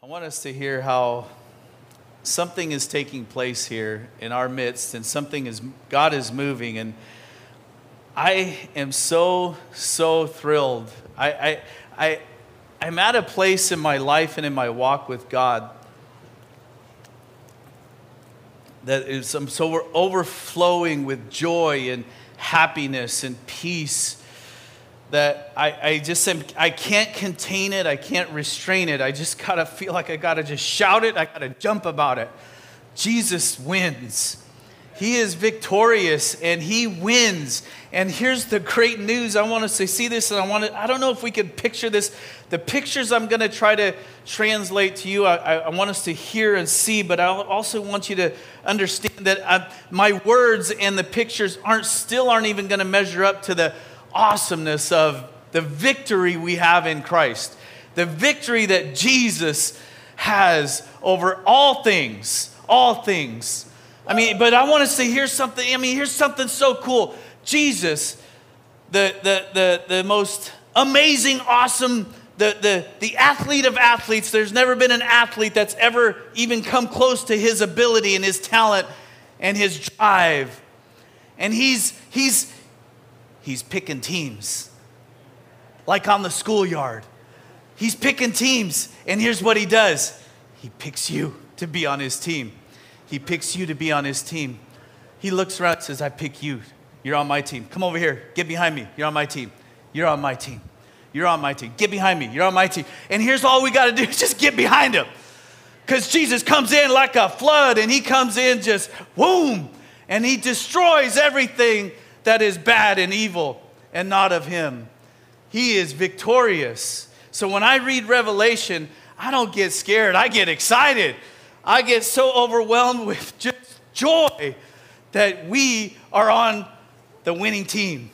I want us to hear how something is taking place here in our midst and something is God is moving and I am so so thrilled. I I I I'm at a place in my life and in my walk with God that is I'm so we're overflowing with joy and happiness and peace that I, I just am, I can't contain it. I can't restrain it. I just gotta feel like I gotta just shout it. I gotta jump about it. Jesus wins. He is victorious and he wins. And here's the great news. I want us to see this and I want to, I don't know if we can picture this. The pictures I'm going to try to translate to you, I, I, want us to hear and see, but I also want you to understand that I, uh, my words and the pictures aren't still aren't even going to measure up to the awesomeness of the victory we have in Christ. The victory that Jesus has over all things, all things. I mean, but I want to hear something. I mean, here's something so cool. Jesus, the, the, the, the most amazing, awesome, the, the, the athlete of athletes, there's never been an athlete that's ever even come close to his ability and his talent and his drive. And he's, he's, he's picking teams, like on the schoolyard. He's picking teams, and here's what he does he picks you to be on his team. He picks you to be on his team. He looks around and says, I pick you. You're on my team. Come over here. Get behind me. You're on my team. You're on my team. You're on my team. Get behind me. You're on my team. And here's all we got to do just get behind him. Because Jesus comes in like a flood and he comes in just boom and he destroys everything that is bad and evil and not of him. He is victorious. So when I read Revelation, I don't get scared, I get excited. I get so overwhelmed with just joy that we are on the winning team.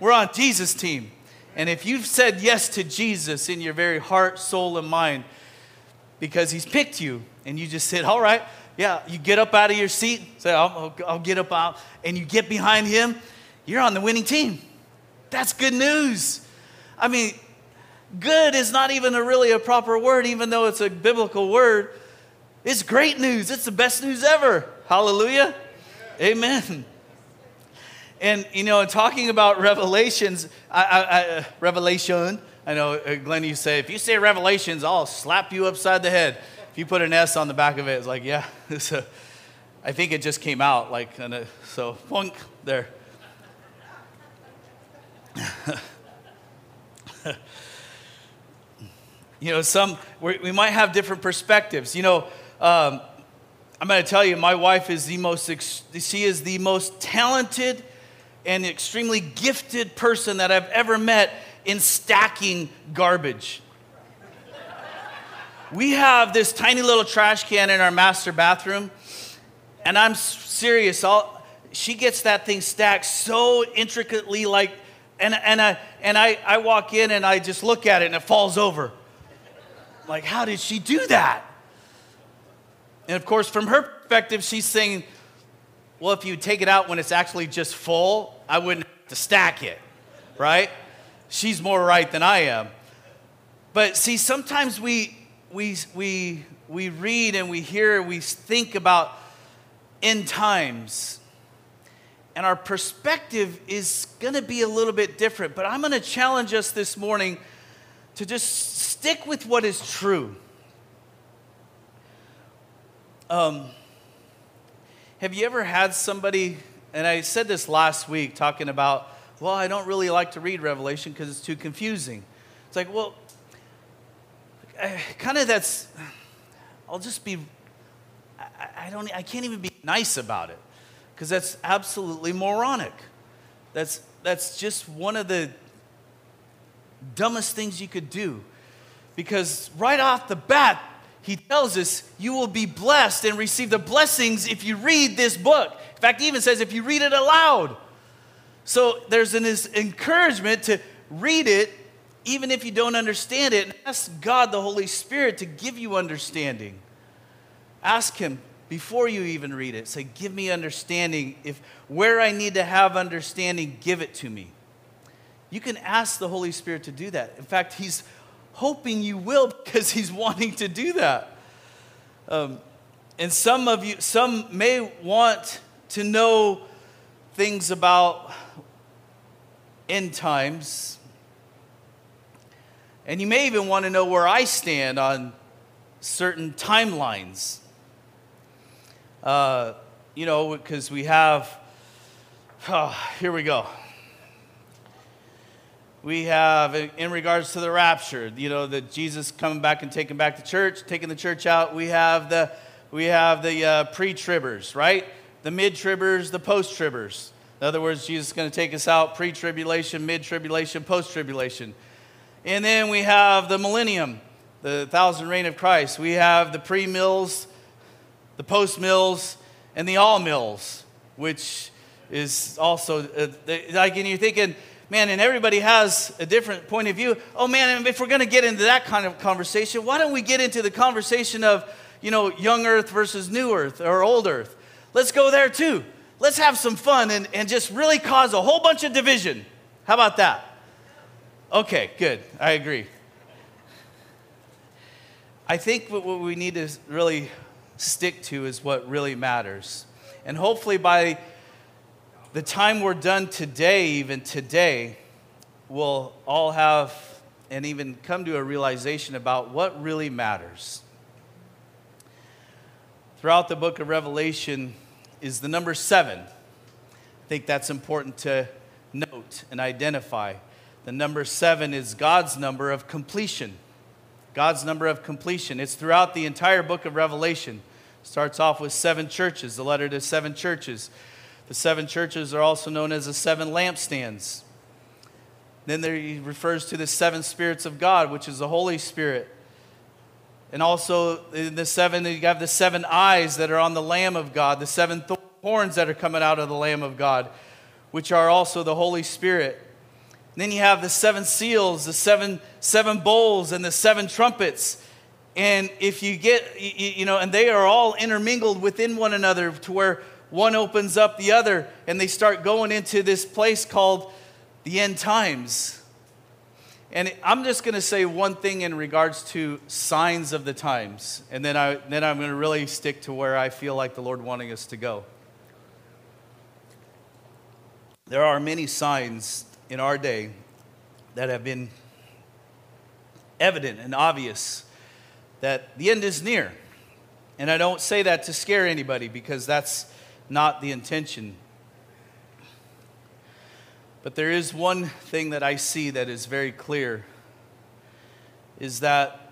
We're on Jesus' team. And if you've said yes to Jesus in your very heart, soul, and mind, because he's picked you, and you just said, All right, yeah, you get up out of your seat, say, I'll, I'll, get up out, and you get behind him, you're on the winning team. That's good news. I mean, good is not even a really a proper word, even though it's a biblical word. It's great news. It's the best news ever. Hallelujah. Amen. Amen. And, you know, talking about revelations, I, I, I, revelation, I know, uh, Glenn, you say, if you say revelations, I'll slap you upside the head. If you put an S on the back of it, it's like, yeah, a, I think it just came out like, a, so, funk, there. you know, some, we might have different perspectives. You know, um, I'm going to tell you, my wife is the most, she is the most talented and extremely gifted person that I've ever met in stacking garbage. We have this tiny little trash can in our master bathroom, and I'm serious. I'll, she gets that thing stacked so intricately, like, and, and, I, and I, I walk in and I just look at it and it falls over. Like, how did she do that? And of course, from her perspective, she's saying, well, if you take it out when it's actually just full, I wouldn't have to stack it, right? She's more right than I am. But see, sometimes we, we, we, we read and we hear, we think about end times, and our perspective is going to be a little bit different. But I'm going to challenge us this morning to just stick with what is true. Um, have you ever had somebody, and I said this last week talking about, well, I don't really like to read Revelation because it's too confusing. It's like, well, kind of that's, I'll just be, I, I, don't, I can't even be nice about it because that's absolutely moronic. That's, that's just one of the dumbest things you could do because right off the bat, he tells us you will be blessed and receive the blessings if you read this book. In fact, he even says if you read it aloud. So there's an encouragement to read it even if you don't understand it. Ask God, the Holy Spirit, to give you understanding. Ask Him before you even read it. Say, Give me understanding. If where I need to have understanding, give it to me. You can ask the Holy Spirit to do that. In fact, He's hoping you will because He's wanting to do that. Um, and some of you, some may want to know things about end times. And you may even want to know where I stand on certain timelines. Uh, you know, because we have, oh, here we go. We have, in regards to the rapture, you know, that Jesus coming back and taking back the church, taking the church out. We have the, we have the uh, pre-tribbers, right? The mid-tribbers, the post-tribbers. In other words, Jesus is going to take us out pre-tribulation, mid-tribulation, post-tribulation. And then we have the millennium, the thousand reign of Christ. We have the pre-mills, the post-mills, and the all-mills, which is also, uh, like, and you're thinking, man, and everybody has a different point of view. Oh man, if we're going to get into that kind of conversation, why don't we get into the conversation of, you know, young earth versus new earth or old earth? Let's go there too. Let's have some fun and, and just really cause a whole bunch of division. How about that? Okay, good. I agree. I think what we need to really stick to is what really matters. And hopefully, by the time we're done today, even today, we'll all have and even come to a realization about what really matters. Throughout the book of Revelation is the number seven. I think that's important to note and identify. The number seven is God's number of completion. God's number of completion. It's throughout the entire book of Revelation. Starts off with seven churches, the letter to seven churches. The seven churches are also known as the seven lampstands. Then there he refers to the seven spirits of God, which is the Holy Spirit. And also in the seven, you have the seven eyes that are on the Lamb of God, the seven horns that are coming out of the Lamb of God, which are also the Holy Spirit. Then you have the seven seals, the seven, seven bowls, and the seven trumpets. And if you get, you know, and they are all intermingled within one another to where one opens up the other, and they start going into this place called the end times. And I'm just going to say one thing in regards to signs of the times, and then, I, then I'm going to really stick to where I feel like the Lord wanting us to go. There are many signs in our day that have been evident and obvious that the end is near. And I don't say that to scare anybody because that's not the intention. But there is one thing that I see that is very clear is that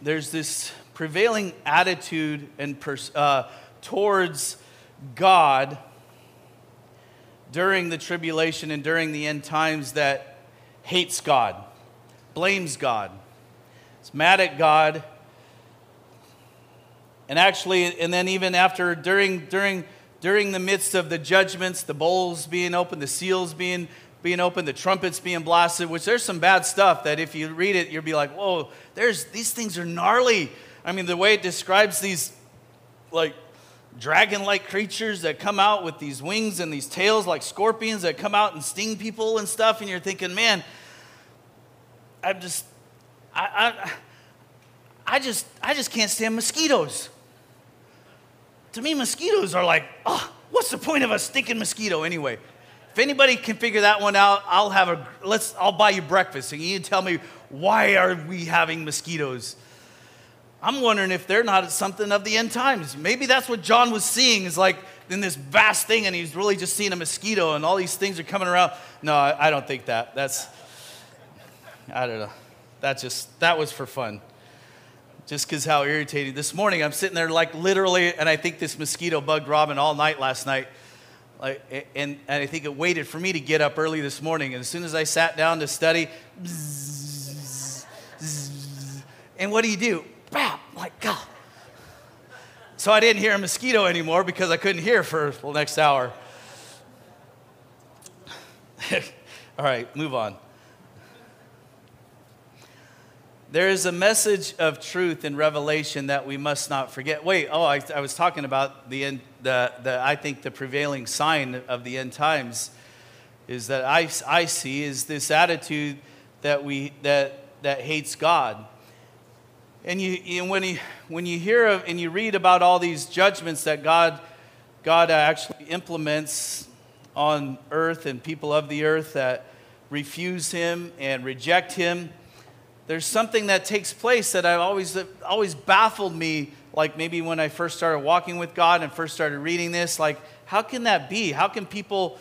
there's this prevailing attitude and pers- uh, towards God during the tribulation and during the end times that hates God, blames God, is mad at God. And actually, and then even after, during, during during the midst of the judgments, the bowls being opened, the seals being, being opened, the trumpets being blasted, which there's some bad stuff that if you read it, you'll be like, whoa, there's, these things are gnarly. I mean, the way it describes these like dragon like creatures that come out with these wings and these tails like scorpions that come out and sting people and stuff, and you're thinking, man, I'm just, I, I, I just, I just can't stand mosquitoes to me, mosquitoes are like, oh, what's the point of a stinking mosquito anyway? If anybody can figure that one out, I'll have a let's I'll buy you breakfast and you tell me why are we having mosquitoes? I'm wondering if they're not something of the end times. Maybe that's what John was seeing is like in this vast thing and he's really just seeing a mosquito and all these things are coming around. No, I, don't think that. That's I don't know. That just that was for fun just because how irritating. This morning, I'm sitting there like literally, and I think this mosquito bugged Robin all night last night. Like, and, and I think it waited for me to get up early this morning. And as soon as I sat down to study, bzz, bzz, and what do you do? Like, God. So I didn't hear a mosquito anymore because I couldn't hear for the next hour. all right, move on. There is a message of truth in Revelation that we must not forget. Wait, oh, I, I was talking about the, end, the, the, I think the prevailing sign of the end times is that I, I see is this attitude that, we, that, that hates God. And you, and when, you, when you hear of, and you read about all these judgments that God, God uh, actually implements on earth and people of the earth that refuse Him and reject Him, there's something that takes place that I've always, always baffled me. Like maybe when I first started walking with God and first started reading this, like, how can that be? How can people,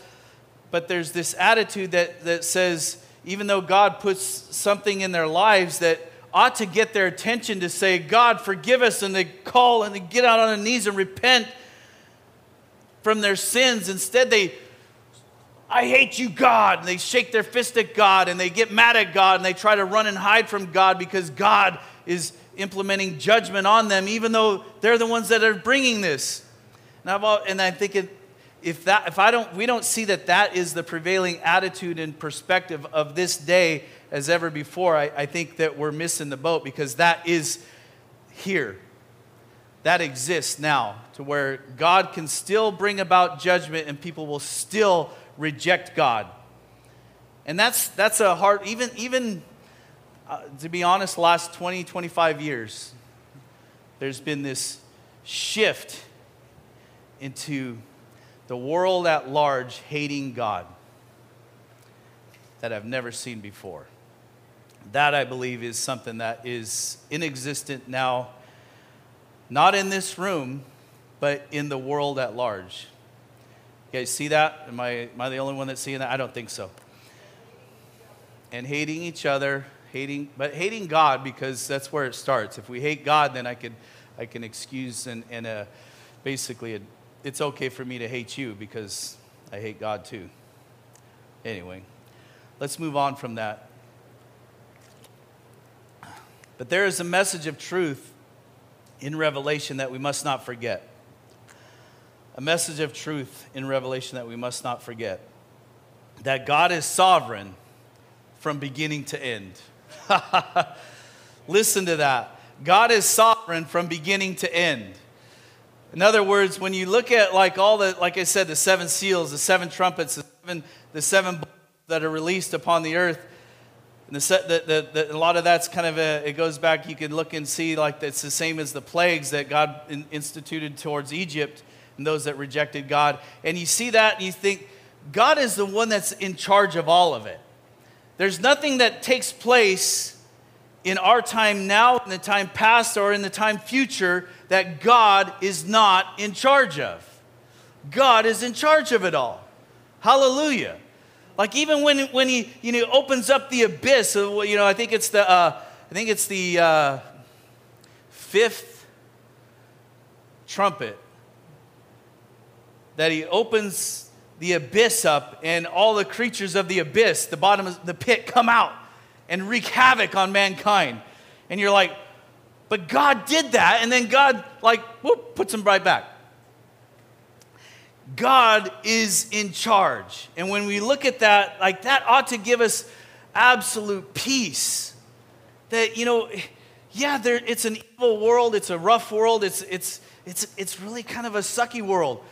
but there's this attitude that, that says, even though God puts something in their lives that ought to get their attention to say, God, forgive us, and they call and they get out on their knees and repent from their sins. Instead, they, I hate you, God. And they shake their fist at God and they get mad at God and they try to run and hide from God because God is implementing judgment on them, even though they're the ones that are bringing this. And, I've, and I think it, if that if i don't we don't see that that is the prevailing attitude and perspective of this day as ever before I, I think that we're missing the boat because that is here that exists now to where god can still bring about judgment and people will still reject god and that's that's a hard even even uh, to be honest last 20 25 years there's been this shift into the world at large hating God that I've never seen before. That, I believe, is something that is inexistent now, not in this room, but in the world at large. You guys see that? Am I, am I the only one that's seeing that? I don't think so. And hating each other, hating, but hating God because that's where it starts. If we hate God, then I could, I can excuse and, and uh, basically a, it's okay for me to hate you because I hate God too. Anyway, let's move on from that. But there is a message of truth in Revelation that we must not forget. A message of truth in Revelation that we must not forget. That God is sovereign from beginning to end. Listen to that. God is sovereign from beginning to end. In other words, when you look at like all the, like I said, the seven seals, the seven trumpets, the seven, the seven that are released upon the earth, and the, the, the, a lot of that's kind of a, it goes back, you can look and see like it's the same as the plagues that God in, instituted towards Egypt and those that rejected God. And you see that and you think, God is the one that's in charge of all of it. There's nothing that takes place in our time now, in the time past, or in the time future that God is not in charge of. God is in charge of it all. Hallelujah. Like even when, when he you know, opens up the abyss, you know, I think it's the, uh, I think it's the uh, fifth trumpet that he opens the abyss up and all the creatures of the abyss, the bottom of the pit, come out and wreak havoc on mankind. And you're like, but God did that, and then God, like, whoop, puts them right back. God is in charge. And when we look at that, like, that ought to give us absolute peace. That, you know, yeah, there, it's an evil world, it's a rough world, it's, it's, it's, it's really kind of a sucky world.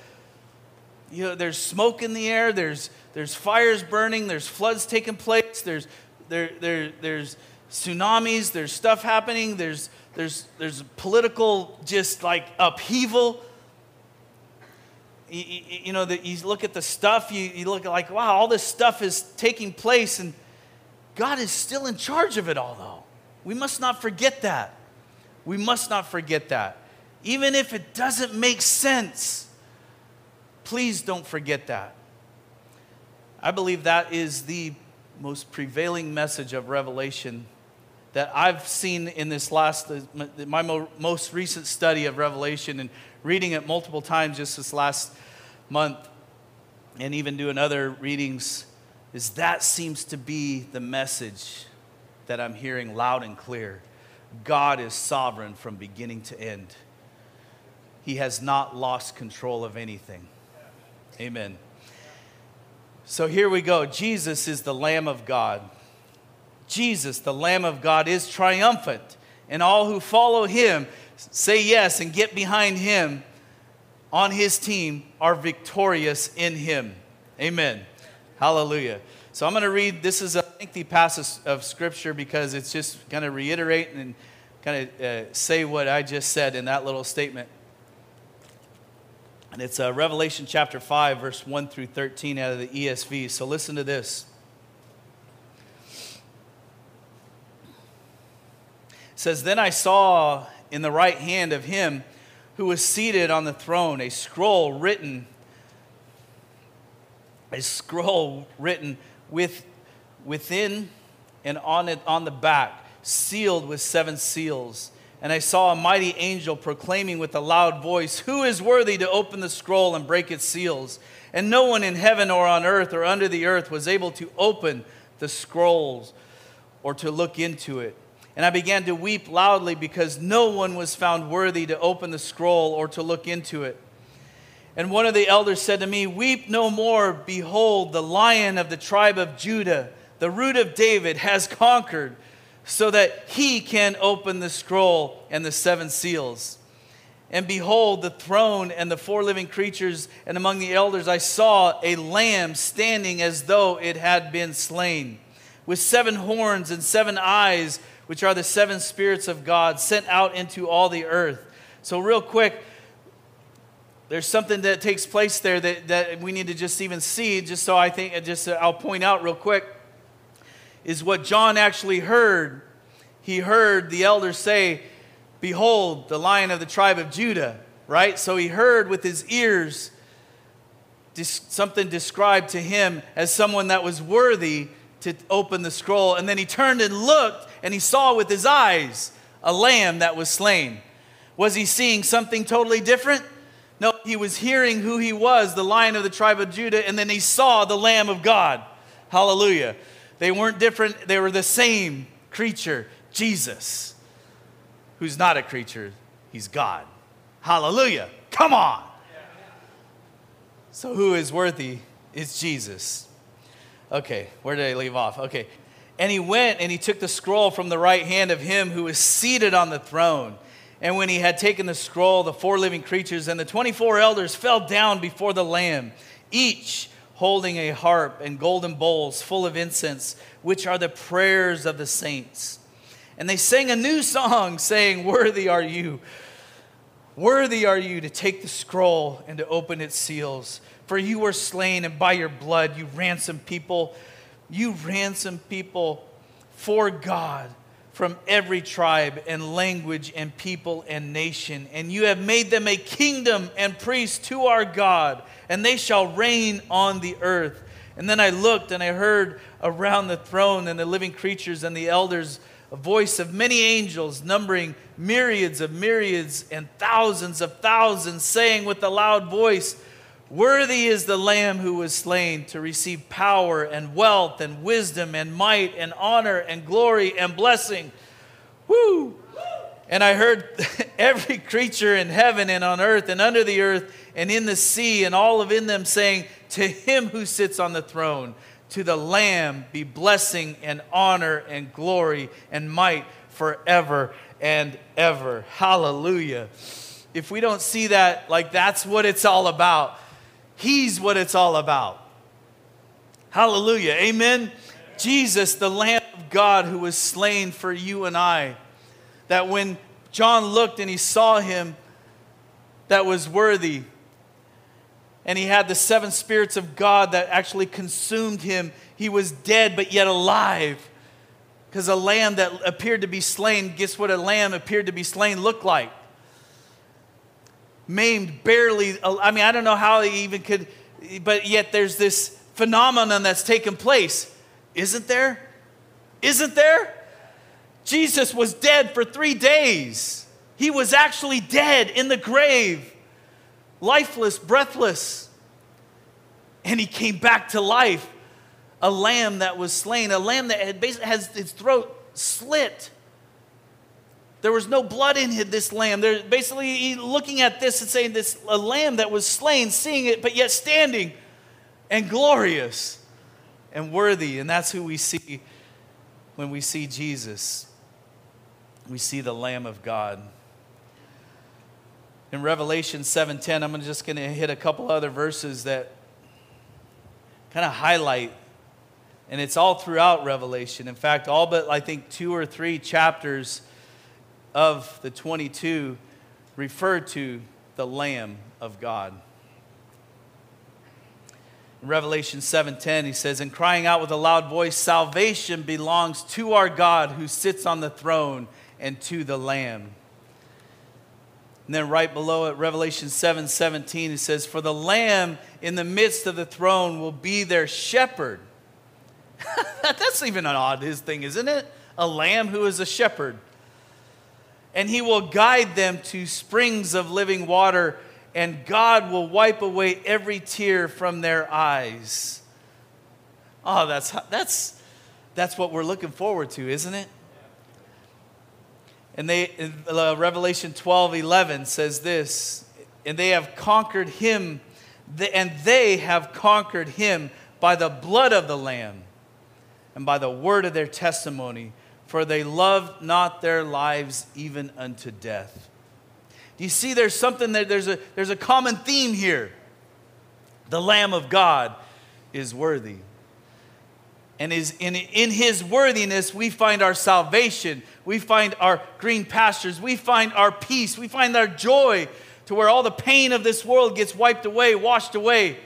You know, there's smoke in the air, there's, there's fires burning, there's floods taking place, there's, there, there, there's tsunamis, there's stuff happening, there's, there's, there's political just like upheaval. You, you, know, that you look at the stuff, you, you look like, wow, all this stuff is taking place, and God is still in charge of it all, though. We must not forget that. We must not forget that. Even if it doesn't make sense, please don't forget that. I believe that is the most prevailing message of Revelation that I've seen in this last, uh, my most recent study of Revelation and reading it multiple times just this last month and even doing other readings, is that seems to be the message that I'm hearing loud and clear. God is sovereign from beginning to end. He has not lost control of anything. Amen. So here we go. Jesus is the Lamb of God. Jesus, the Lamb of God, is triumphant, and all who follow him, say yes, and get behind him on his team are victorious in him. Amen. Hallelujah. So I'm going to read, this is a lengthy passage of scripture because it's just going to reiterate and kind of uh, say what I just said in that little statement. And it's uh, Revelation chapter 5, verse 1 through 13 out of the ESV. So listen to this. Says, Then I saw in the right hand of him who was seated on the throne a scroll written, a scroll written with, within and on it on the back, sealed with seven seals. And I saw a mighty angel proclaiming with a loud voice, Who is worthy to open the scroll and break its seals? And no one in heaven or on earth or under the earth was able to open the scrolls or to look into it. And I began to weep loudly because no one was found worthy to open the scroll or to look into it. And one of the elders said to me, Weep no more. Behold, the lion of the tribe of Judah, the root of David, has conquered so that he can open the scroll and the seven seals. And behold, the throne and the four living creatures, and among the elders I saw a lamb standing as though it had been slain, with seven horns and seven eyes, which are the seven spirits of God sent out into all the earth. So, real quick, there's something that takes place there that, that we need to just even see, just so I think, just I'll point out real quick is what John actually heard. He heard the elders say, Behold, the lion of the tribe of Judah, right? So he heard with his ears something described to him as someone that was worthy to open the scroll. And then he turned and looked, and he saw with his eyes a lamb that was slain. Was he seeing something totally different? No, he was hearing who he was, the lion of the tribe of Judah, and then he saw the Lamb of God. Hallelujah. They weren't different, they were the same creature, Jesus, who's not a creature, he's God. Hallelujah. Come on. So, who is worthy is Jesus. Okay, where did I leave off? Okay. And he went and he took the scroll from the right hand of him who was seated on the throne. And when he had taken the scroll, the four living creatures and the 24 elders fell down before the Lamb, each holding a harp and golden bowls full of incense, which are the prayers of the saints. And they sang a new song, saying, Worthy are you, worthy are you to take the scroll and to open its seals. For you were slain, and by your blood you ransomed people. You ransom people for God from every tribe and language and people and nation. And you have made them a kingdom and priests to our God, and they shall reign on the earth. And then I looked and I heard around the throne and the living creatures and the elders a voice of many angels, numbering myriads of myriads and thousands of thousands, saying with a loud voice, Worthy is the Lamb who was slain to receive power and wealth and wisdom and might and honor and glory and blessing. Woo! And I heard every creature in heaven and on earth and under the earth and in the sea and all of in them saying, To him who sits on the throne, to the Lamb be blessing and honor and glory and might forever and ever. Hallelujah. If we don't see that, like that's what it's all about He's what it's all about. Hallelujah. Amen. Jesus, the Lamb of God who was slain for you and I, that when John looked and he saw him, that was worthy. And he had the seven spirits of God that actually consumed him. He was dead, but yet alive. Because a lamb that appeared to be slain, guess what a lamb appeared to be slain looked like? Maimed, barely. I mean, I don't know how he even could, but yet there's this phenomenon that's taken place. Isn't there? Isn't there? Jesus was dead for three days. He was actually dead in the grave, lifeless, breathless. And he came back to life. A lamb that was slain, a lamb that had basically has its throat slit there was no blood in this lamb. They're basically looking at this and saying this a lamb that was slain, seeing it, but yet standing and glorious and worthy. And that's who we see when we see Jesus. We see the Lamb of God. In Revelation 7:10, I'm just going to hit a couple other verses that kind of highlight and it's all throughout Revelation. In fact, all but I think two or three chapters of the 22 refer to the Lamb of God. In Revelation 7:10 he says, "And crying out with a loud voice, salvation belongs to our God who sits on the throne and to the Lamb." And then right below it, Revelation 7 17, it says, For the Lamb in the midst of the throne will be their shepherd. That's even an odd his thing, isn't it? A lamb who is a shepherd. And he will guide them to springs of living water, and God will wipe away every tear from their eyes. Oh, that's, that's, that's what we're looking forward to, isn't it? And they, uh, Revelation 12 11 says this, and they have conquered him, and they have conquered him by the blood of the Lamb and by the word of their testimony, for they loved not their lives even unto death. Do you see there's something that there's a, there's a common theme here? The Lamb of God is worthy. And is in, in his worthiness, we find our salvation. We find our green pastures. We find our peace. We find our joy to where all the pain of this world gets wiped away, washed away,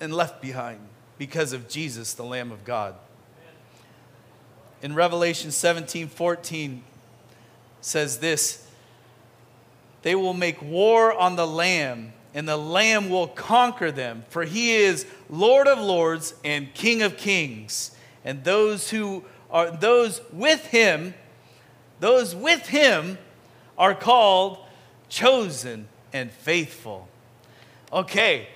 and left behind because of Jesus, the Lamb of God. In Revelation 17 14 says this They will make war on the Lamb, and the Lamb will conquer them, for he is Lord of lords and King of kings and those who are those with him, those with him are called chosen and faithful. Okay,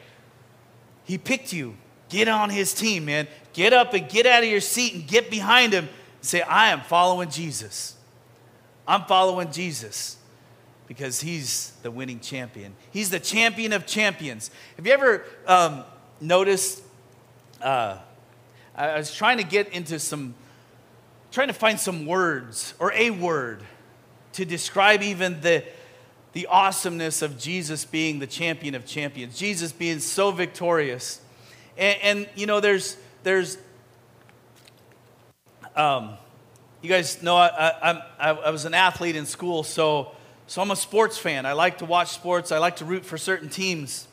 he picked you. Get on his team, man. Get up and get out of your seat and get behind him. Say, I am following Jesus. I'm following Jesus because he's the winning champion. He's the champion of champions. Have you ever um, noticed? Uh, I was trying to get into some, trying to find some words or a word to describe even the, the awesomeness of Jesus being the champion of champions, Jesus being so victorious. And, and you know, there's, there's, um, you guys know I, I, I, was an athlete in school, so, so I'm a sports fan. I like to watch sports, I like to root for certain teams.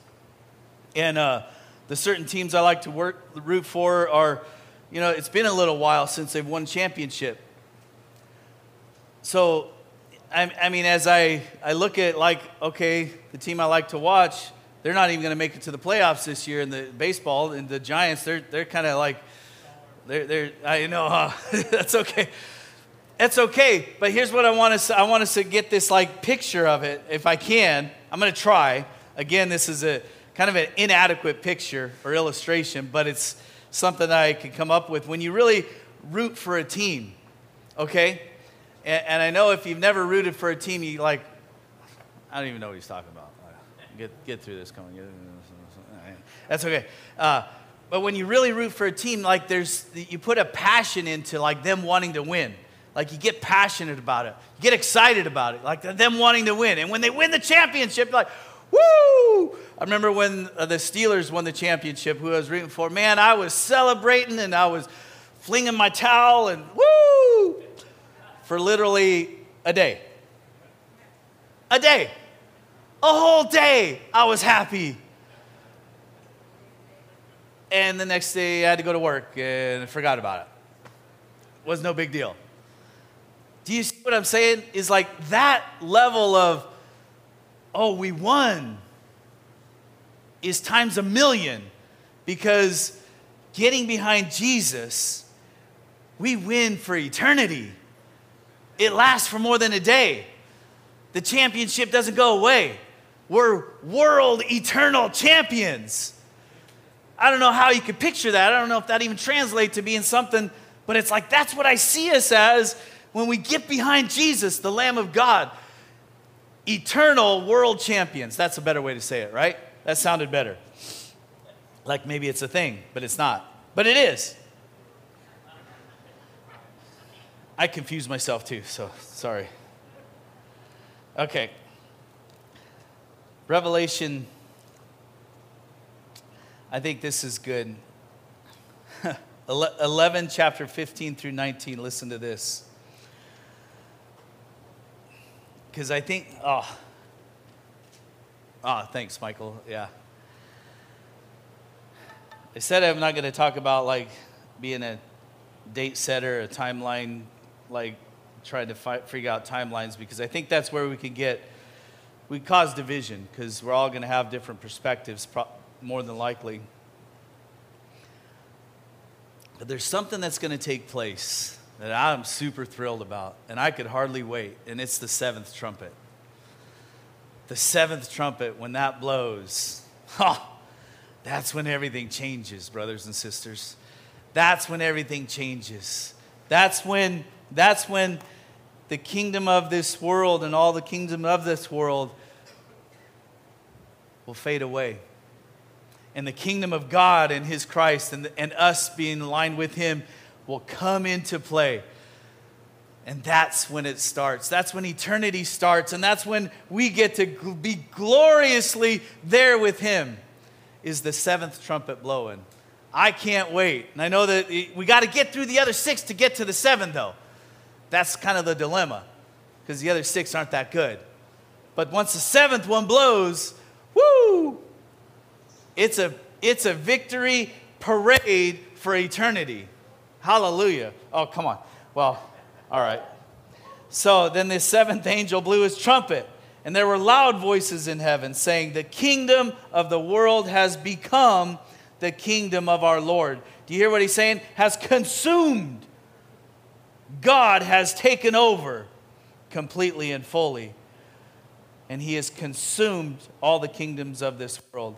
And, uh, the certain teams I like to work, root for are, you know, it's been a little while since they've won championship. So, I, I mean, as I, I look at like, okay, the team I like to watch, they're not even going to make it to the playoffs this year in the baseball. And the Giants, they're, they're kind of like, I know, huh? that's okay. That's okay. But here's what I want us, I want us to get this like picture of it, if I can. I'm going to try. Again, this is a, kind of an inadequate picture or illustration, but it's something that I could come up with. When you really root for a team, okay? And, and I know if you've never rooted for a team, you like, I don't even know what he's talking about. Get, get through this, come on. That's okay. Uh, but when you really root for a team, like there's, you put a passion into like them wanting to win. Like you get passionate about it, you get excited about it, like them wanting to win. And when they win the championship, like, Woo! I remember when uh, the Steelers won the championship, who I was rooting for. Man, I was celebrating and I was flinging my towel and woo! For literally a day. A day. A whole day, I was happy. And the next day, I had to go to work and I forgot about it. Was no big deal. Do you see what I'm saying? Is like that level of oh, we won, is times a million because getting behind Jesus, we win for eternity. It lasts for more than a day. The championship doesn't go away. We're world eternal champions. I don't know how you could picture that. I don't know if that even translates to being something, but it's like that's what I see us as when we get behind Jesus, the Lamb of God eternal world champions. That's a better way to say it, right? That sounded better. Like maybe it's a thing, but it's not. But it is. I confuse myself too, so sorry. Okay. Revelation, I think this is good. 11, chapter 15 through 19, listen to this. because I think, oh, oh, thanks, Michael. Yeah. I said I'm not going to talk about like being a date setter, a timeline, like trying to fi- figure out timelines, because I think that's where we can get, we cause division, because we're all going to have different perspectives, pro- more than likely. But there's something that's going to take place that I'm super thrilled about, and I could hardly wait, and it's the seventh trumpet. The seventh trumpet, when that blows, oh, that's when everything changes, brothers and sisters. That's when everything changes. That's when, that's when the kingdom of this world and all the kingdom of this world will fade away. And the kingdom of God and His Christ and, and us being aligned with Him will come into play. And that's when it starts. That's when eternity starts. And that's when we get to be gloriously there with Him, is the seventh trumpet blowing. I can't wait. And I know that we got to get through the other six to get to the seven, though. That's kind of the dilemma, because the other six aren't that good. But once the seventh one blows! It's a, it's a victory parade for eternity. Hallelujah. Oh, come on. Well, all right. So then the seventh angel blew his trumpet, and there were loud voices in heaven saying, The kingdom of the world has become the kingdom of our Lord. Do you hear what he's saying? Has consumed. God has taken over completely and fully. And he has consumed all the kingdoms of this world.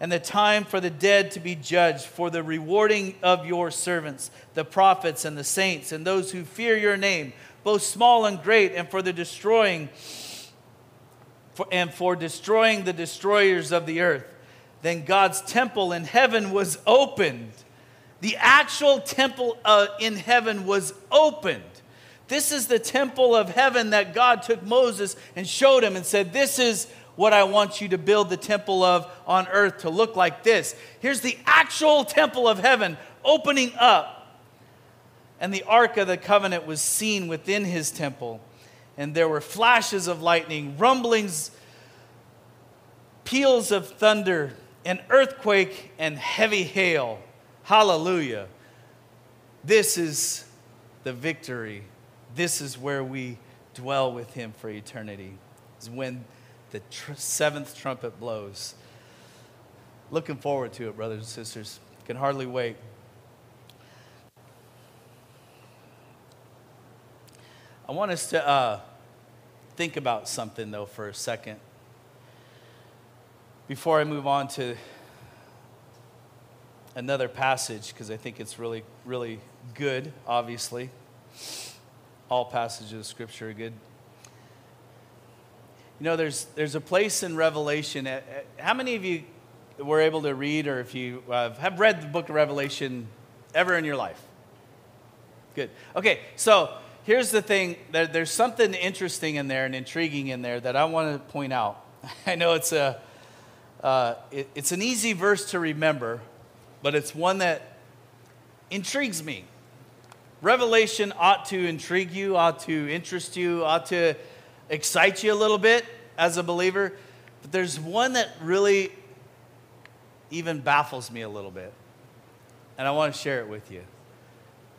and the time for the dead to be judged, for the rewarding of your servants, the prophets and the saints, and those who fear your name, both small and great, and for the destroying for, and for destroying the destroyers of the earth. Then God's temple in heaven was opened. The actual temple uh, in heaven was opened. This is the temple of heaven that God took Moses and showed him and said, This is what I want you to build the temple of on earth to look like this. Here's the actual temple of heaven opening up. And the Ark of the Covenant was seen within his temple. And there were flashes of lightning, rumblings, peals of thunder, an earthquake, and heavy hail. Hallelujah. This is the victory. This is where we dwell with him for eternity. Is when the tr- seventh trumpet blows. Looking forward to it, brothers and sisters. Can hardly wait. I want us to uh, think about something, though, for a second. Before I move on to another passage, because I think it's really, really good, obviously. All passages of Scripture are good. You know, there's, there's a place in Revelation. Uh, uh, how many of you were able to read, or if you uh, have read the book of Revelation ever in your life? Good. Okay, so here's the thing there, there's something interesting in there and intriguing in there that I want to point out. I know it's, a, uh, it, it's an easy verse to remember, but it's one that intrigues me. Revelation ought to intrigue you, ought to interest you, ought to excite you a little bit as a believer, but there's one that really even baffles me a little bit. And I want to share it with you.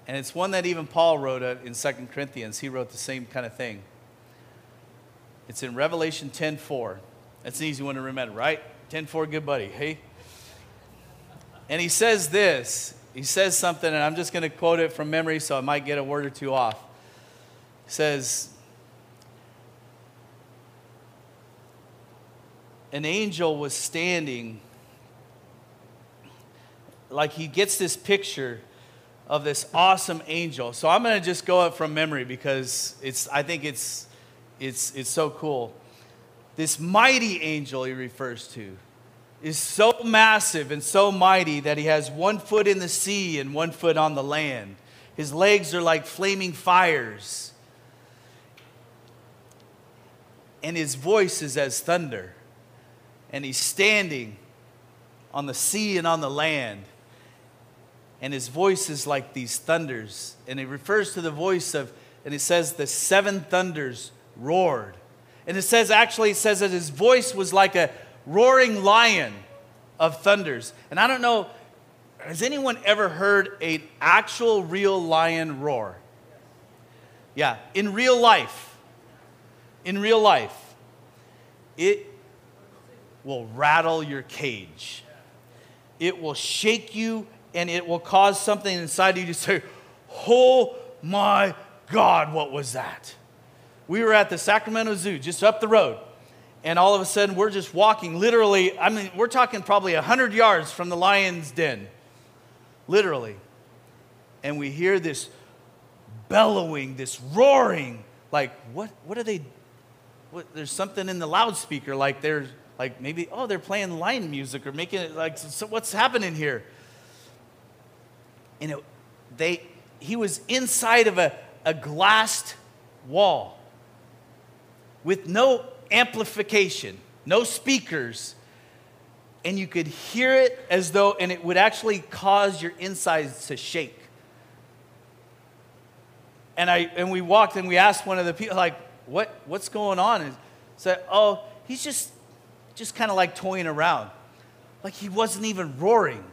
And it's one that even Paul wrote in 2 Corinthians. He wrote the same kind of thing. It's in Revelation 10:4. That's an easy one to remember, right? 10:4, good buddy. Hey. And he says this. He says something, and I'm just going to quote it from memory, so I might get a word or two off. He says, an angel was standing, like he gets this picture of this awesome angel. So I'm going to just go up from memory because it's, I think it's, it's, it's so cool. This mighty angel he refers to. is so massive and so mighty that he has one foot in the sea and one foot on the land. His legs are like flaming fires. And his voice is as thunder. And he's standing on the sea and on the land. And his voice is like these thunders. And it refers to the voice of, and it says, the seven thunders roared. And it says, actually, it says that his voice was like a roaring lion of thunders. And I don't know, has anyone ever heard an actual real lion roar? Yeah, in real life. In real life, it will rattle your cage. It will shake you and it will cause something inside you to say, Oh my God, what was that? We were at the Sacramento Zoo just up the road and all of a sudden we're just walking literally i mean we're talking probably 100 yards from the lion's den literally and we hear this bellowing this roaring like what what are they what, there's something in the loudspeaker like there's like maybe oh they're playing line music or making it like so what's happening here and it, they he was inside of a, a glassed wall with no amplification, no speakers, and you could hear it as though, and it would actually cause your insides to shake. And, I, and we walked and we asked one of the people, like, what, what's going on? And said, oh, he's just, just kind of like toying around. Like he wasn't even roaring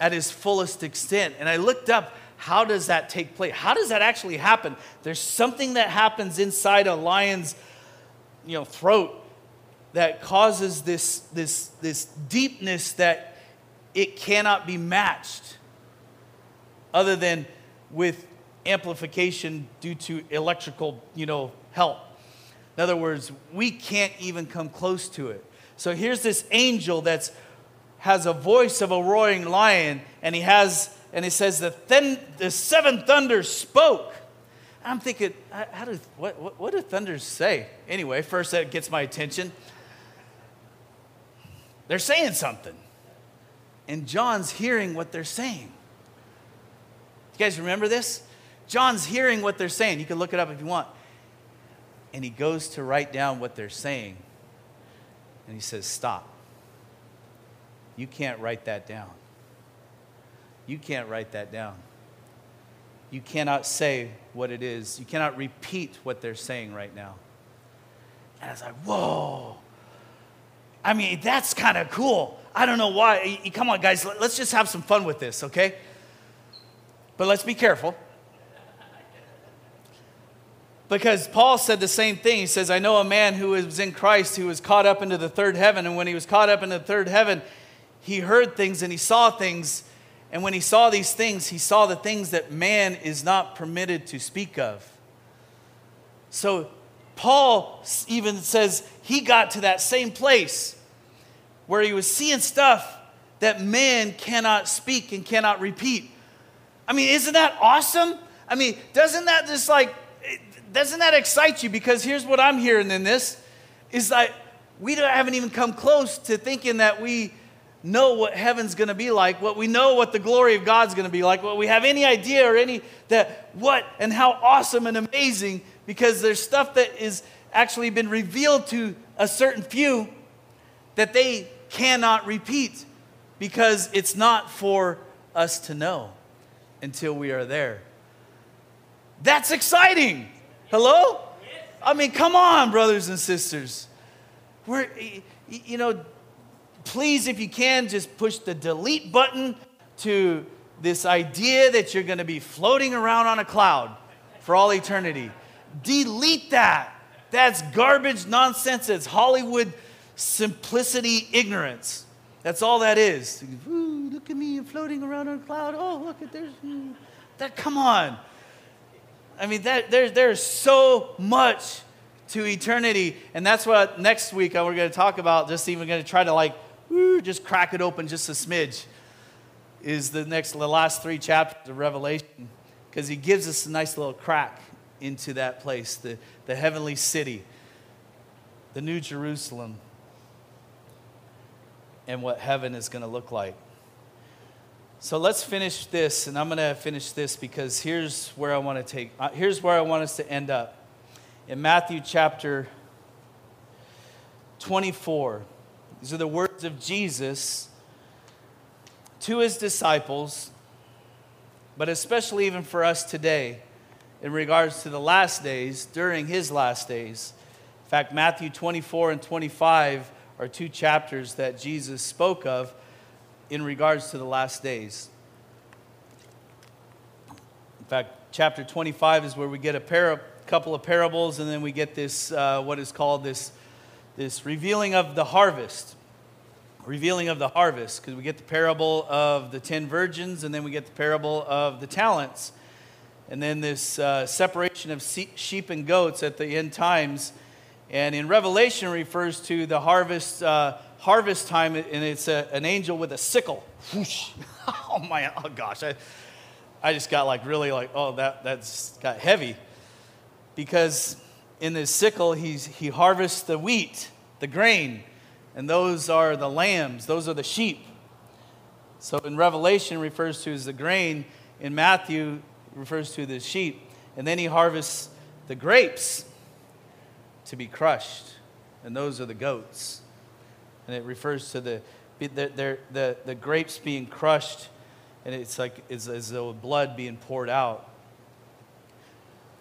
at his fullest extent. And I looked up, how does that take place? How does that actually happen? There's something that happens inside a lion's you know, throat that causes this, this, this deepness that it cannot be matched other than with amplification due to electrical, you know, help. In other words, we can't even come close to it. So here's this angel that's has a voice of a roaring lion, and he has, and he says, the, then, the seven thunders spoke. I'm thinking, how do, what, what, what do thunders say? Anyway, first that gets my attention. They're saying something. And John's hearing what they're saying. You guys remember this? John's hearing what they're saying. You can look it up if you want. And he goes to write down what they're saying. And he says, Stop. You can't write that down. You can't write that down you cannot say what it is. You cannot repeat what they're saying right now. And I was like, whoa. I mean, that's kind of cool. I don't know why. Come on, guys, let's just have some fun with this, okay? But let's be careful. Because Paul said the same thing. He says, I know a man who was in Christ who was caught up into the third heaven. And when he was caught up into the third heaven, he heard things and he saw things and when he saw these things, he saw the things that man is not permitted to speak of. So Paul even says he got to that same place where he was seeing stuff that man cannot speak and cannot repeat. I mean, isn't that awesome? I mean, doesn't that just like, doesn't that excite you? Because here's what I'm hearing in this is that we haven't even come close to thinking that we know what heaven's going to be like, what we know what the glory of God's going to be like, what we have any idea or any that what and how awesome and amazing because there's stuff that is actually been revealed to a certain few that they cannot repeat because it's not for us to know until we are there. That's exciting. Hello? I mean, come on, brothers and sisters. We're, you know, please, if you can, just push the delete button to this idea that you're going to be floating around on a cloud for all eternity. Delete that. That's garbage nonsense. It's Hollywood simplicity ignorance. That's all that is. Ooh, look at me floating around on a cloud. Oh, look at there's that. Come on. I mean, that, there, there's so much to eternity. And that's what next week uh, we're going to talk about, just even going to try to like woo, just crack it open just a smidge, is the next, the last three chapters of Revelation, because he gives us a nice little crack into that place, the, the heavenly city, the New Jerusalem. and what heaven is going to look like. So let's finish this, and I'm going to finish this because here's where I want to take, uh, here's where I want us to end up. In Matthew chapter 24, these are the words of Jesus to his disciples, but especially even for us today in regards to the last days, during his last days. In fact, Matthew 24 and 25 are two chapters that Jesus spoke of in regards to the last days. In fact, chapter 25 is where we get a couple of parables, and then we get this, uh, what is called this, this revealing of the harvest. Revealing of the harvest, because we get the parable of the ten virgins, and then we get the parable of the talents. And then this uh, separation of sheep and goats at the end times. And in Revelation refers to the harvest uh, harvest time, and it's a, an angel with a sickle. oh my, oh gosh, I, I just got like really like, oh, that, that's got heavy. Because in this sickle, he's, he harvests the wheat, the grain, and those are the lambs, those are the sheep. So in Revelation refers to as the grain, in Matthew refers to the sheep, and then he harvests the grapes to be crushed, and those are the goats and it refers to the, the, the, the grapes being crushed, and it's like it's as though blood being poured out.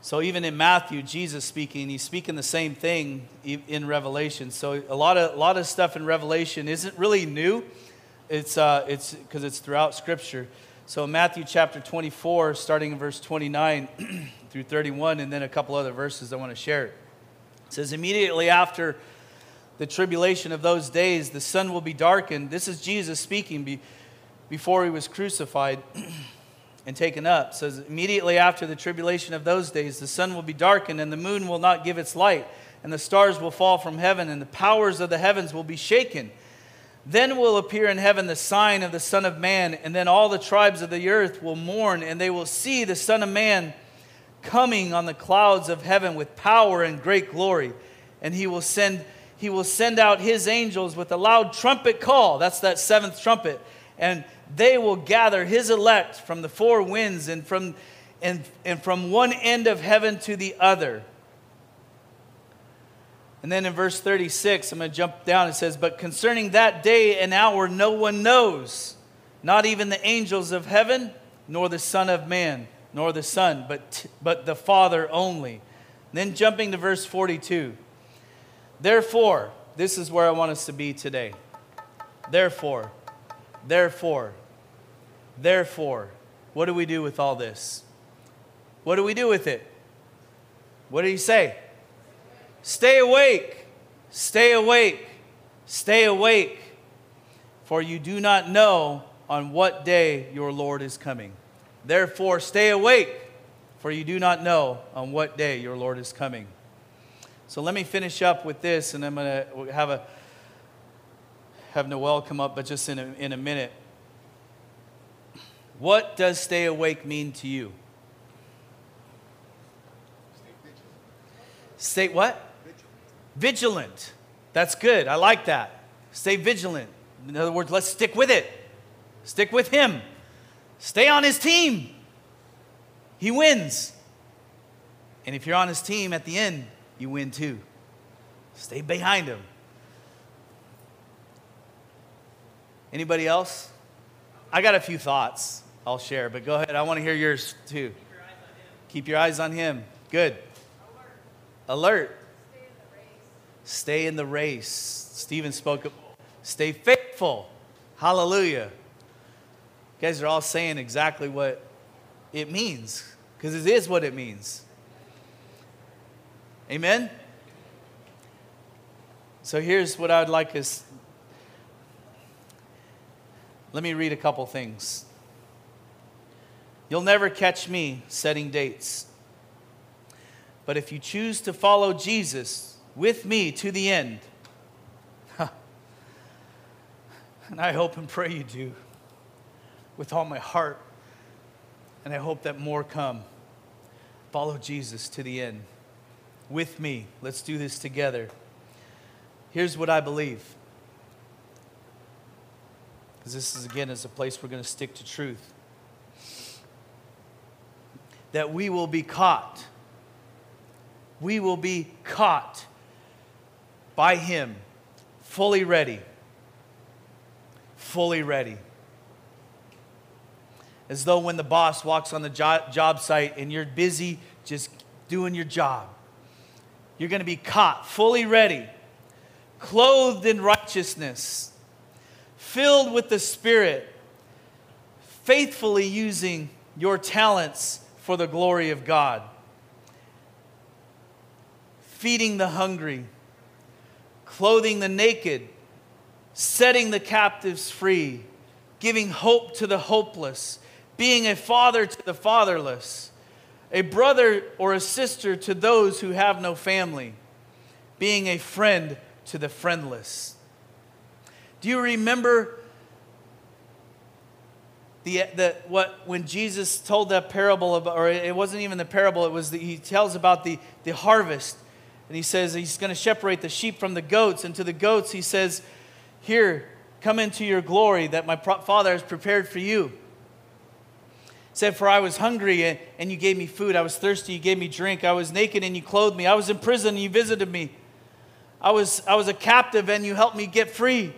So even in Matthew, Jesus speaking, he's speaking the same thing in Revelation. So a lot of a lot of stuff in Revelation isn't really new. It's uh, it's because it's throughout Scripture. So Matthew chapter 24, starting in verse 29 through 31, and then a couple other verses I want to share. It says immediately after the tribulation of those days, the sun will be darkened. This is Jesus speaking be, before he was crucified and taken up. It says immediately after the tribulation of those days, the sun will be darkened, and the moon will not give its light, and the stars will fall from heaven, and the powers of the heavens will be shaken. Then will appear in heaven the sign of the Son of Man, and then all the tribes of the earth will mourn, and they will see the Son of Man coming on the clouds of heaven with power and great glory. And he will send he will send out his angels with a loud trumpet call. That's that seventh trumpet. And they will gather his elect from the four winds and from, and, and from one end of heaven to the other. And then in verse 36, I'm going to jump down. It says, But concerning that day and hour, no one knows, not even the angels of heaven, nor the Son of Man, nor the Son, but, but the Father only. And then jumping to verse 42. Therefore, this is where I want us to be today. Therefore, therefore, therefore, what do we do with all this? What do we do with it? What did he say? Stay awake, stay awake, stay awake, for you do not know on what day your Lord is coming. Therefore, stay awake, for you do not know on what day your Lord is coming. So let me finish up with this, and I'm going to have a have Noel come up, but just in a, in a minute. What does stay awake mean to you? Stay what? Vigilant. vigilant. That's good. I like that. Stay vigilant. In other words, let's stick with it. Stick with him. Stay on his team. He wins. And if you're on his team at the end, you win too. Stay behind him. Anybody else? I got a few thoughts I'll share, but go ahead. I want to hear yours too. Keep your eyes on him. Good. Alert. Alert. Stay in the race. Stephen spoke stay faithful. Hallelujah. You guys are all saying exactly what it means because it is what it means. Amen? So here's what I'd like us. Let me read a couple things. You'll never catch me setting dates. But if you choose to follow Jesus with me to the end, and I hope and pray you do with all my heart, and I hope that more come, follow Jesus to the end with me. Let's do this together. Here's what I believe because this is, again, is a place we're going to stick to truth. That we will be caught. We will be caught by Him, fully ready. Fully ready. As though when the boss walks on the job, job site and you're busy just doing your job, you're going to be caught, fully ready, clothed in righteousness, filled with the Spirit, faithfully using your talents for the glory of God, feeding the hungry, clothing the naked, setting the captives free, giving hope to the hopeless, being a father to the fatherless a brother or a sister to those who have no family, being a friend to the friendless. Do you remember the, the, what, when Jesus told that parable, about, or it wasn't even the parable, it was the, he tells about the, the harvest. And he says he's going to separate the sheep from the goats. And to the goats, he says, Here, come into your glory that my Father has prepared for you said, For I was hungry and you gave me food. I was thirsty, you gave me drink. I was naked and you clothed me. I was in prison and you visited me. I was, I was a captive and you helped me get free.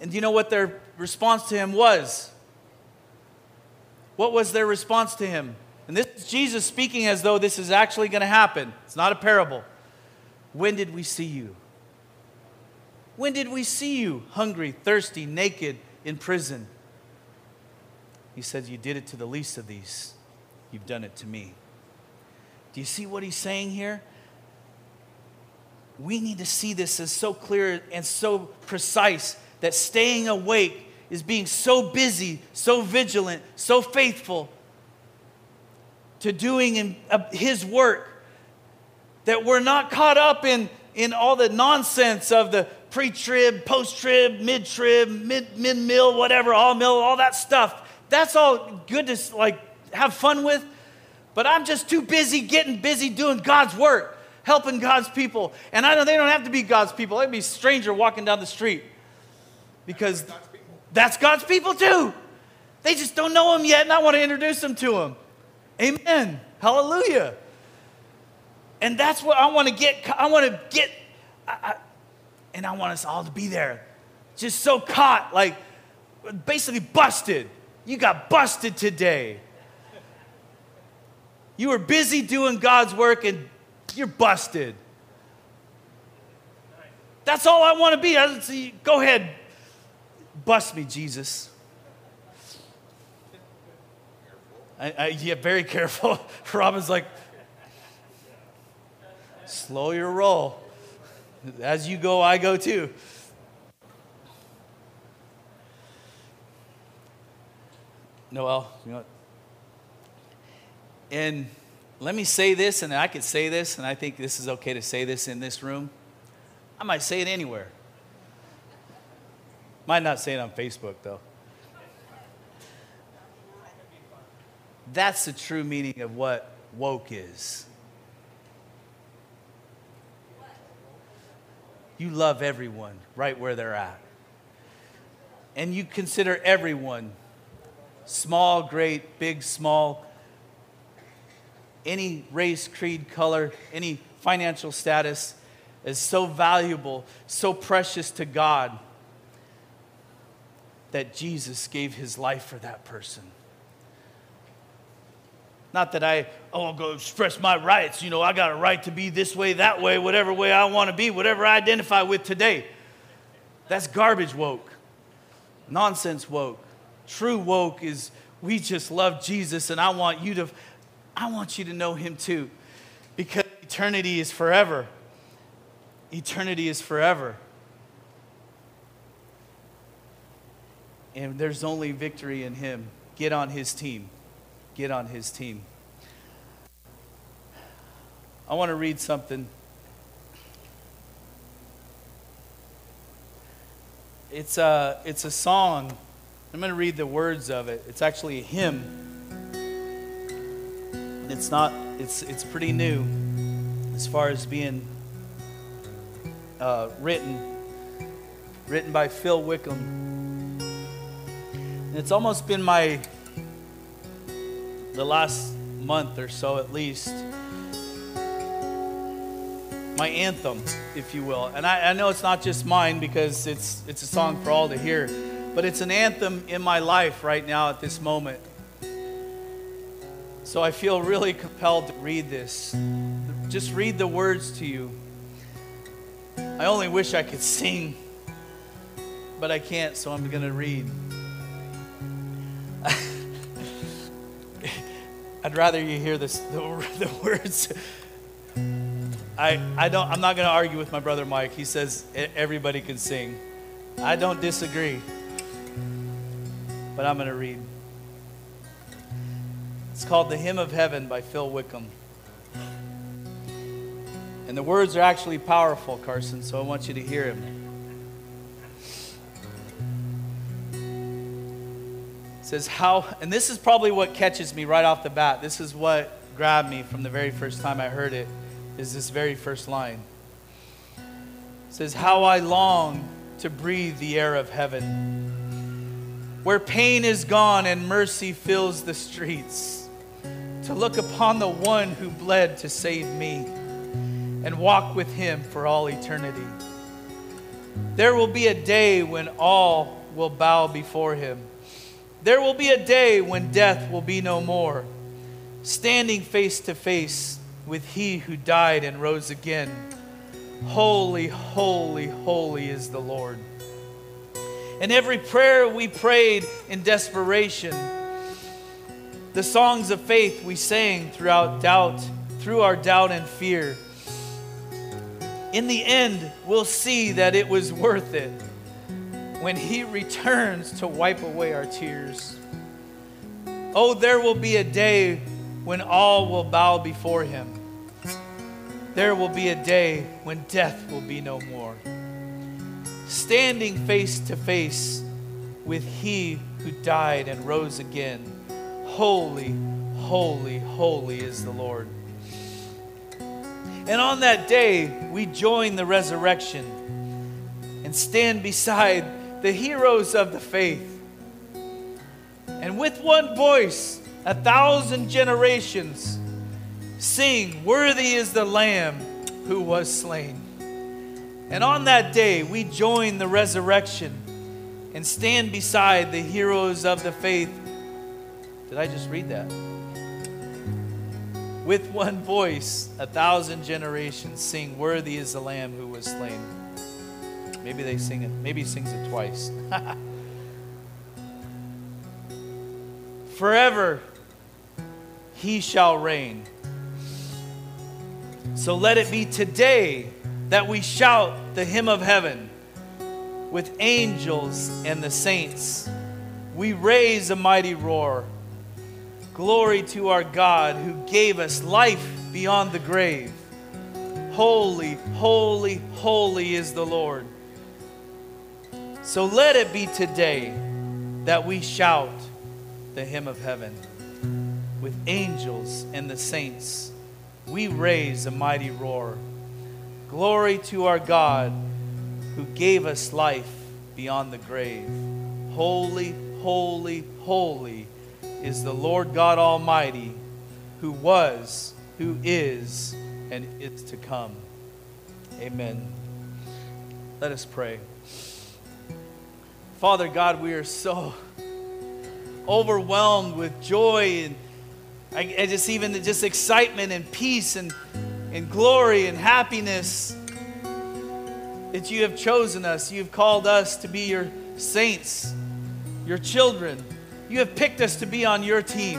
And do you know what their response to him was? What was their response to him? And this is Jesus speaking as though this is actually going to happen. It's not a parable. When did we see you? When did we see you hungry, thirsty, naked, in prison? He says, You did it to the least of these, you've done it to me. Do you see what he's saying here? We need to see this as so clear and so precise that staying awake is being so busy, so vigilant, so faithful to doing in, uh, his work that we're not caught up in, in all the nonsense of the pre trib, post trib, mid trib, mid mill, whatever, all mill, all that stuff that's all good to like have fun with, but I'm just too busy getting busy doing God's work, helping God's people. And I know they don't have to be God's people. They'd be a stranger walking down the street because that's God's, that's God's people too. They just don't know him yet, and I want to introduce them to him. Amen. Hallelujah. And that's what I want to get. I want to get, I, I, and I want us all to be there. Just so caught, like basically busted. You got busted today. You were busy doing God's work and you're busted. That's all I want to be. I, go ahead, bust me, Jesus. I, I, yeah, very careful. Robin's like, slow your roll. As you go, I go too. Noel, you know? And let me say this, and I could say this, and I think this is okay to say this in this room. I might say it anywhere. Might not say it on Facebook, though. That's the true meaning of what woke is. You love everyone right where they're at. And you consider everyone small, great, big, small, any race, creed, color, any financial status is so valuable, so precious to God that Jesus gave his life for that person. Not that I, oh, I'll go express my rights. You know, I got a right to be this way, that way, whatever way I want to be, whatever I identify with today. That's garbage woke, nonsense woke. True woke is we just love Jesus and I want you to I want you to know him too because eternity is forever. Eternity is forever. And there's only victory in him. Get on his team. Get on his team. I want to read something. It's a, it's a song I'm going to read the words of it. It's actually a hymn. It's not, it's, it's pretty new as far as being uh, written, written by Phil Wickham. It's almost been my, the last month or so at least, my anthem, if you will. And I, I, know it's not just mine because it's, it's a song for all to hear, but it's an anthem in my life right now at this moment. So I feel really compelled to read this. Just read the words to you. I only wish I could sing, but I can't, so I'm going to read. I'd rather you hear this, the, the words. I, I don't, I'm not going to argue with my brother Mike. He says everybody can sing. I don't disagree. But I'm going to read. It's called The Hymn of Heaven by Phil Wickham. And the words are actually powerful, Carson, so I want you to hear him. It says, How, and this is probably what catches me right off the bat. This is what grabbed me from the very first time I heard it is this very first line. It says, How I long to breathe the air of heaven, where pain is gone and mercy fills the streets, to look upon the one who bled to save me and walk with him for all eternity. There will be a day when all will bow before him. There will be a day when death will be no more, standing face to face with he who died and rose again. Holy, holy, holy is the Lord. And every prayer we prayed in desperation, the songs of faith we sang throughout doubt, through our doubt and fear, in the end, we'll see that it was worth it when He returns to wipe away our tears. Oh, there will be a day when all will bow before him. There will be a day when death will be no more. Standing face to face with he who died and rose again. Holy, holy, holy is the Lord. And on that day, we join the resurrection and stand beside the heroes of the faith. And with one voice, a thousand generations sing, Worthy is the Lamb who was slain. And on that day, we join the resurrection and stand beside the heroes of the faith. Did I just read that? With one voice, a thousand generations sing, Worthy is the Lamb who was slain. Maybe they sing it, maybe he sings it twice. Forever he shall reign. So let it be today that we shout the hymn of heaven with angels and the saints. We raise a mighty roar. Glory to our God who gave us life beyond the grave. Holy, holy, holy is the Lord. So let it be today that we shout the hymn of heaven with angels and the saints, we raise a mighty roar. Glory to our God who gave us life beyond the grave. Holy, holy, holy is the Lord God Almighty who was, who is, and is to come. Amen. Let us pray. Father God, we are so overwhelmed with joy and I just even just excitement and peace and, and glory and happiness that you have chosen us. You've called us to be your saints, your children. You have picked us to be on your team.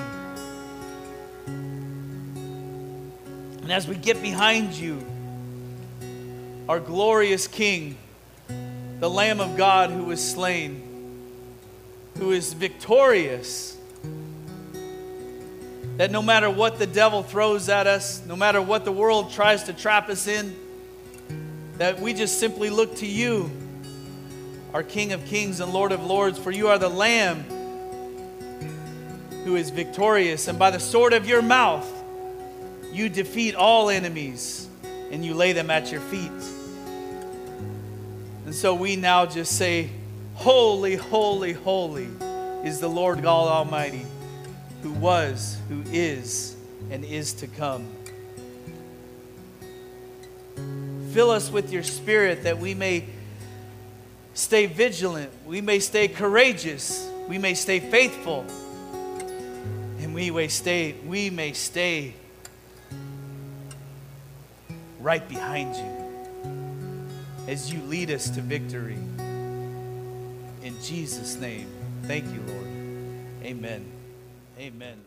And as we get behind you, our glorious King, the Lamb of God who was slain, who is victorious that no matter what the devil throws at us, no matter what the world tries to trap us in, that we just simply look to you, our King of Kings and Lord of Lords, for you are the Lamb who is victorious, and by the sword of your mouth, you defeat all enemies and you lay them at your feet. And so we now just say, Holy, holy, holy is the Lord God Almighty, who was, who is, and is to come. Fill us with your spirit that we may stay vigilant, we may stay courageous, we may stay faithful, and we may stay, we may stay right behind you as you lead us to victory. In Jesus' name, thank you, Lord. Amen. Amen.